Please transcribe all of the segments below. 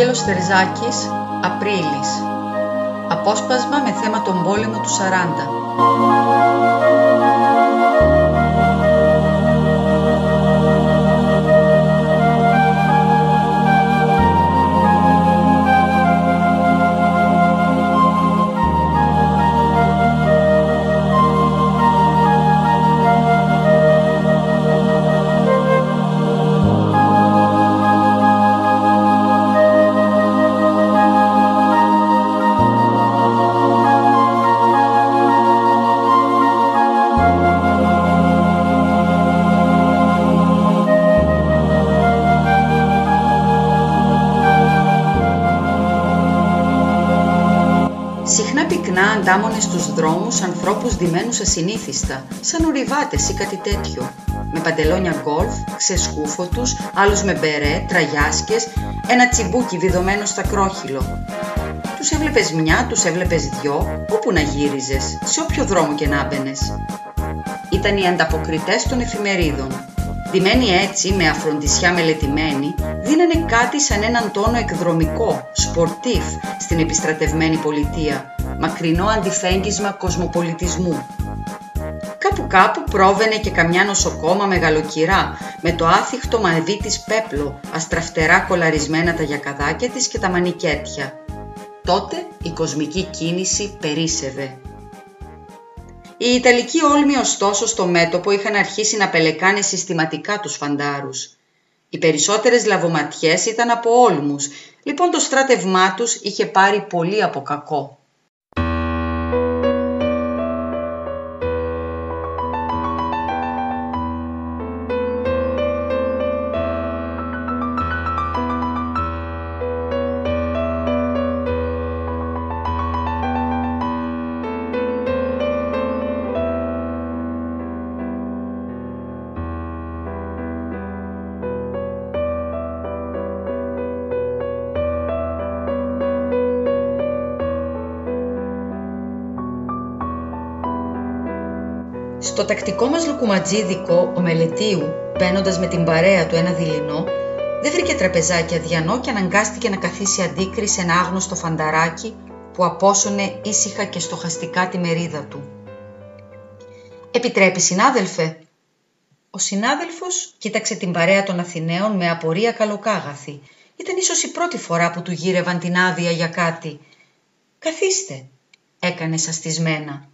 Άγγελος Τερζάκης, Απρίλης. Απόσπασμα με θέμα τον πόλεμο του 40. Πυκνά αντάμωνε στους δρόμους ανθρώπους ντυμένους ασυνήθιστα, σαν ορειβάτες ή κάτι τέτοιο. Με παντελόνια γκολφ, ξεσκούφωτους, άλλους με μπερέ, τραγιάσκες, ένα τσιμπούκι βιδωμένο στ' ακρόχειλο. Τους έβλεπες μια, τους έβλεπες δυο, όπου να γύριζες, σε όποιο δρόμο και να 'μπαινες. Ήταν οι ανταποκριτές των εφημερίδων. Ντυμένοι έτσι, με αφροντισιά μελετημένη, δίνανε κάτι σαν έναν τόνο εκδρομικό, σπορτίφ, στην επιστρατευμένη πολιτεία, μακρινό αντιφέγγισμα κοσμοπολιτισμού. Κάπου κάπου πρόβαινε και καμιά νοσοκόμα μεγαλοκυρά, με το άθιχτο μαδί της πέπλο, αστραφτερά κολαρισμένα τα γιακαδάκια της και τα μανικέτια. Τότε η κοσμική κίνηση περίσευε. Οι Ιταλικοί όλμοι ωστόσο στο μέτωπο είχαν αρχίσει να πελεκάνε συστηματικά τους φαντάρους. Οι περισσότερες λαβοματιές ήταν από όλμους, λοιπόν το στράτευμά τους είχε πάρει πολύ από κακό. Στο τακτικό μας λουκουματζίδικο, ο Μελετίου, παίρνοντας με την παρέα του ένα δειλινό, δεν βρήκε τραπεζάκι αδιανό και αναγκάστηκε να καθίσει αντίκρι σε ένα άγνωστο φανταράκι που απόσωνε ήσυχα και στοχαστικά τη μερίδα του. «Επιτρέπει, συνάδελφε» Ο συνάδελφος κοίταξε την παρέα των Αθηναίων με απορία καλοκάγαθη. Ήταν ίσως η πρώτη φορά που του γύρευαν την άδεια για κάτι. «Καθίστε», έκανε σαστισμένα.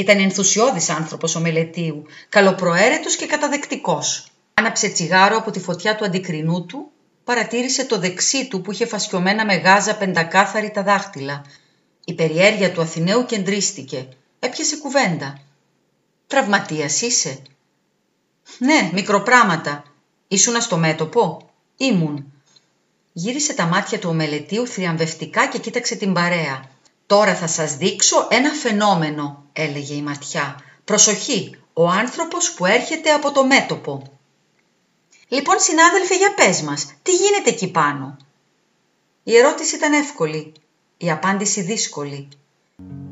Ήταν ενθουσιώδης άνθρωπος ο Μελετίου, καλοπροαίρετος και καταδεκτικός. Άναψε τσιγάρο από τη φωτιά του αντικρινού του, παρατήρησε το δεξί του που είχε φασιωμένα με γάζα πεντακάθαρη τα δάχτυλα. Η περιέργεια του Αθηναίου κεντρίστηκε. Έπιασε κουβέντα. «Τραυματίας είσαι» «Ναι, μικροπράματα. Ήσουνα στο μέτωπο» «Ήμουν». Γύρισε τα μάτια του ο Μελετίου θριαμβευτικά και κοίταξε την παρέα. «Τώρα θα σας δείξω ένα φαινόμενο», έλεγε η ματιά. «Προσοχή, ο άνθρωπος που έρχεται από το μέτωπο». «Λοιπόν, συνάδελφε, για πες μας, τι γίνεται εκεί πάνω» Η ερώτηση ήταν εύκολη, η απάντηση δύσκολη.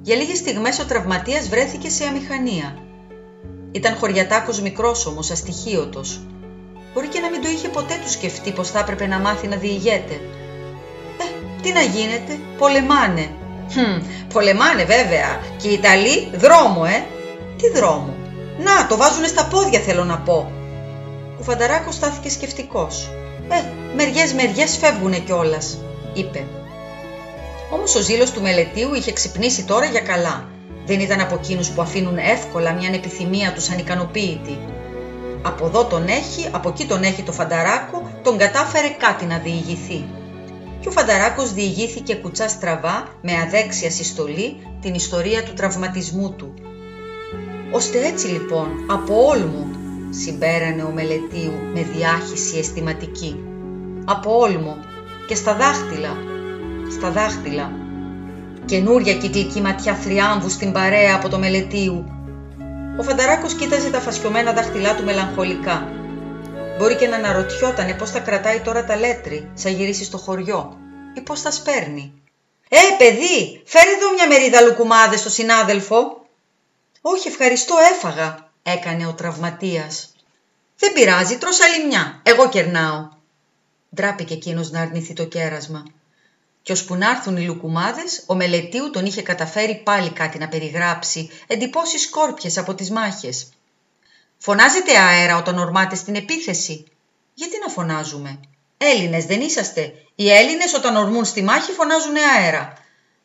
Για λίγες στιγμές ο τραυματίας βρέθηκε σε αμηχανία. Ήταν χωριατάκος μικρός όμως, αστοιχείωτος. Μπορεί και να μην το είχε ποτέ του σκεφτεί πως θα έπρεπε να μάθει να διηγέται. Ε, τι να γίνεται, πολεμάνε, Χμ, πολεμάνε βέβαια. Και οι Ιταλοί δρόμο, ε. Τι δρόμο. Να, το βάζουνε στα πόδια θέλω να πω. Ο Φανταράκος στάθηκε σκεφτικός. Ε, μεριές μεριές φεύγουνε κιόλας, είπε. Όμως ο ζήλος του μελετίου είχε ξυπνήσει τώρα για καλά. Δεν ήταν από εκείνους που αφήνουν εύκολα μια επιθυμία τους ανικανοποίητη. Από εδώ τον έχει, από εκεί τον έχει το φανταράκο, τον κατάφερε κάτι να διηγηθεί και ο Φανταράκος διηγήθηκε κουτσά στραβά με αδέξια συστολή την ιστορία του τραυματισμού του. Ώστε έτσι λοιπόν από όλμο συμπέρανε ο Μελετίου με διάχυση αισθηματική. Από όλμο και στα δάχτυλα, στα δάχτυλα. Καινούρια κυκλική ματιά θριάμβου στην παρέα από το Μελετίου. Ο Φανταράκος κοίταζε τα φασιωμένα δάχτυλά του μελαγχολικά Μπορεί και να αναρωτιότανε πώς θα κρατάει τώρα τα λέτρη, σαν γυρίσει στο χωριό ή πώς θα σπέρνει. «Ε, παιδί, φέρε εδώ μια μερίδα λουκουμάδες στο συνάδελφο». «Όχι, ευχαριστώ, έφαγα», έκανε ο τραυματίας. «Δεν πειράζει, τρως άλλη μια, εγώ κερνάω». Ντράπηκε εκείνος να αρνηθεί το κέρασμα. Κι ώσπου να έρθουν οι λουκουμάδες, ο Μελετίου τον είχε καταφέρει πάλι κάτι να περιγράψει, εντυπώσεις σκόρπιες από τις μάχες. «Φωνάζετε αέρα όταν ορμάτε στην επίθεση». «Γιατί να φωνάζουμε». «Έλληνες δεν είσαστε. Οι Έλληνες όταν ορμούν στη μάχη φωνάζουν αέρα».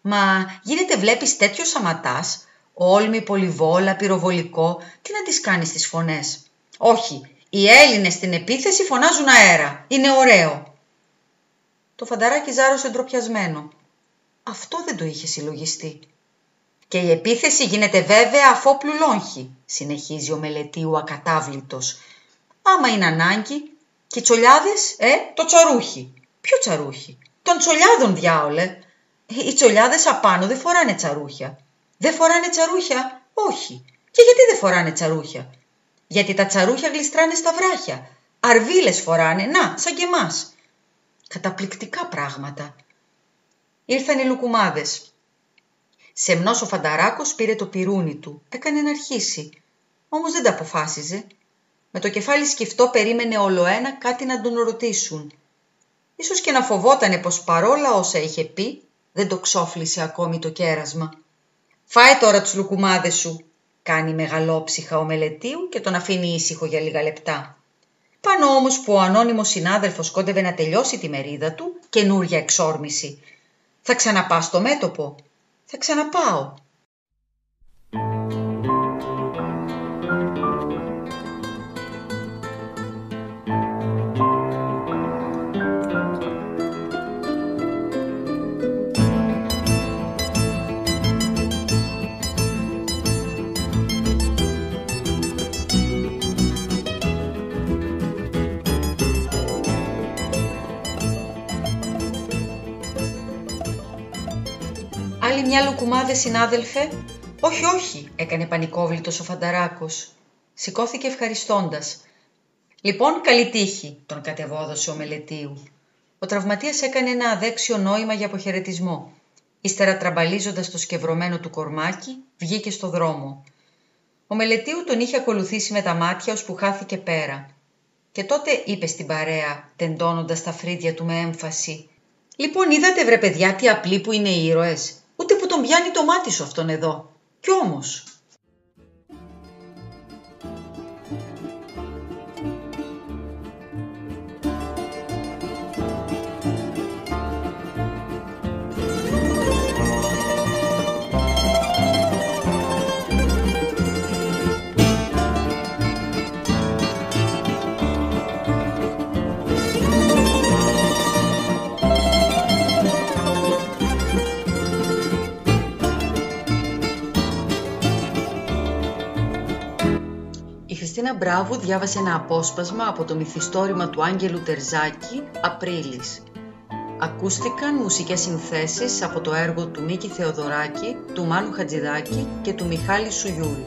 «Μα γίνεται βλέπεις τέτοιος σαματάς, όλμη, πολυβόλα, πυροβολικό, τι να τις κάνεις τις φωνές». «Όχι, οι Έλληνες στην επίθεση φωνάζουν αέρα. Είναι ωραίο». Το φανταράκι ζάρωσε ντροπιασμένο. Αυτό δεν το είχε συλλογιστεί. Και η επίθεση γίνεται βέβαια αφόπλου λόγχη, συνεχίζει ο μελετίου ακατάβλητος. Άμα είναι ανάγκη, και οι τσολιάδες, ε, το τσαρούχι. Ποιο τσαρούχι, των τσολιάδων διάολε. Οι τσολιάδες απάνω δεν φοράνε τσαρούχια. Δεν φοράνε τσαρούχια, όχι. Και γιατί δεν φοράνε τσαρούχια; Γιατί τα τσαρούχια γλιστράνε στα βράχια. Αρβίλες φοράνε, να, σαν και εμάς. Καταπληκτικά πράγματα. Ήρθαν οι λουκουμάδες. Σεμνός ο Φανταράκος πήρε το πυρούνι του. Έκανε να αρχίσει. Όμως δεν τα αποφάσιζε. Με το κεφάλι σκεφτό περίμενε ολοένα κάτι να τον ρωτήσουν. Ίσως και να φοβότανε πως παρόλα όσα είχε πει, δεν το ξόφλησε ακόμη το κέρασμα. «Φάε τώρα τους λουκουμάδες σου», κάνει μεγαλόψυχα ο μελετίου και τον αφήνει ήσυχο για λίγα λεπτά. Πάνω όμως που ο ανώνυμος συνάδελφος κόντευε να τελειώσει τη μερίδα του, καινούρια εξόρμηση. «Θα ξαναπάς στο μέτωπο», «Θα ξαναπάω», μια λουκουμάδες, συνάδελφε. Όχι, όχι, έκανε πανικόβλητος ο Φανταράκος. Σηκώθηκε ευχαριστώντας. Λοιπόν, καλή τύχη, τον κατεβόδωσε ο Μελετίου. Ο τραυματίας έκανε ένα αδέξιο νόημα για αποχαιρετισμό. Ύστερα τραμπαλίζοντας το σκευρωμένο του κορμάκι, βγήκε στο δρόμο. Ο Μελετίου τον είχε ακολουθήσει με τα μάτια που χάθηκε πέρα. Και τότε είπε στην παρέα, τεντώνοντας τα φρύδια του με έμφαση «Λοιπόν είδατε βρε παιδιά τι απλοί που είναι οι ήρωες ούτε που τον πιάνει το μάτι σου αυτόν εδώ. Κι όμως, Χριστίνα Μπράβου διάβασε ένα απόσπασμα από το μυθιστόρημα του Άγγελου Τερζάκη «Απρίλης». Ακούστηκαν μουσικές συνθέσεις από το έργο του Μίκη Θεοδωράκη, του Μάνου Χατζηδάκη και του Μιχάλη Σουγιούλ.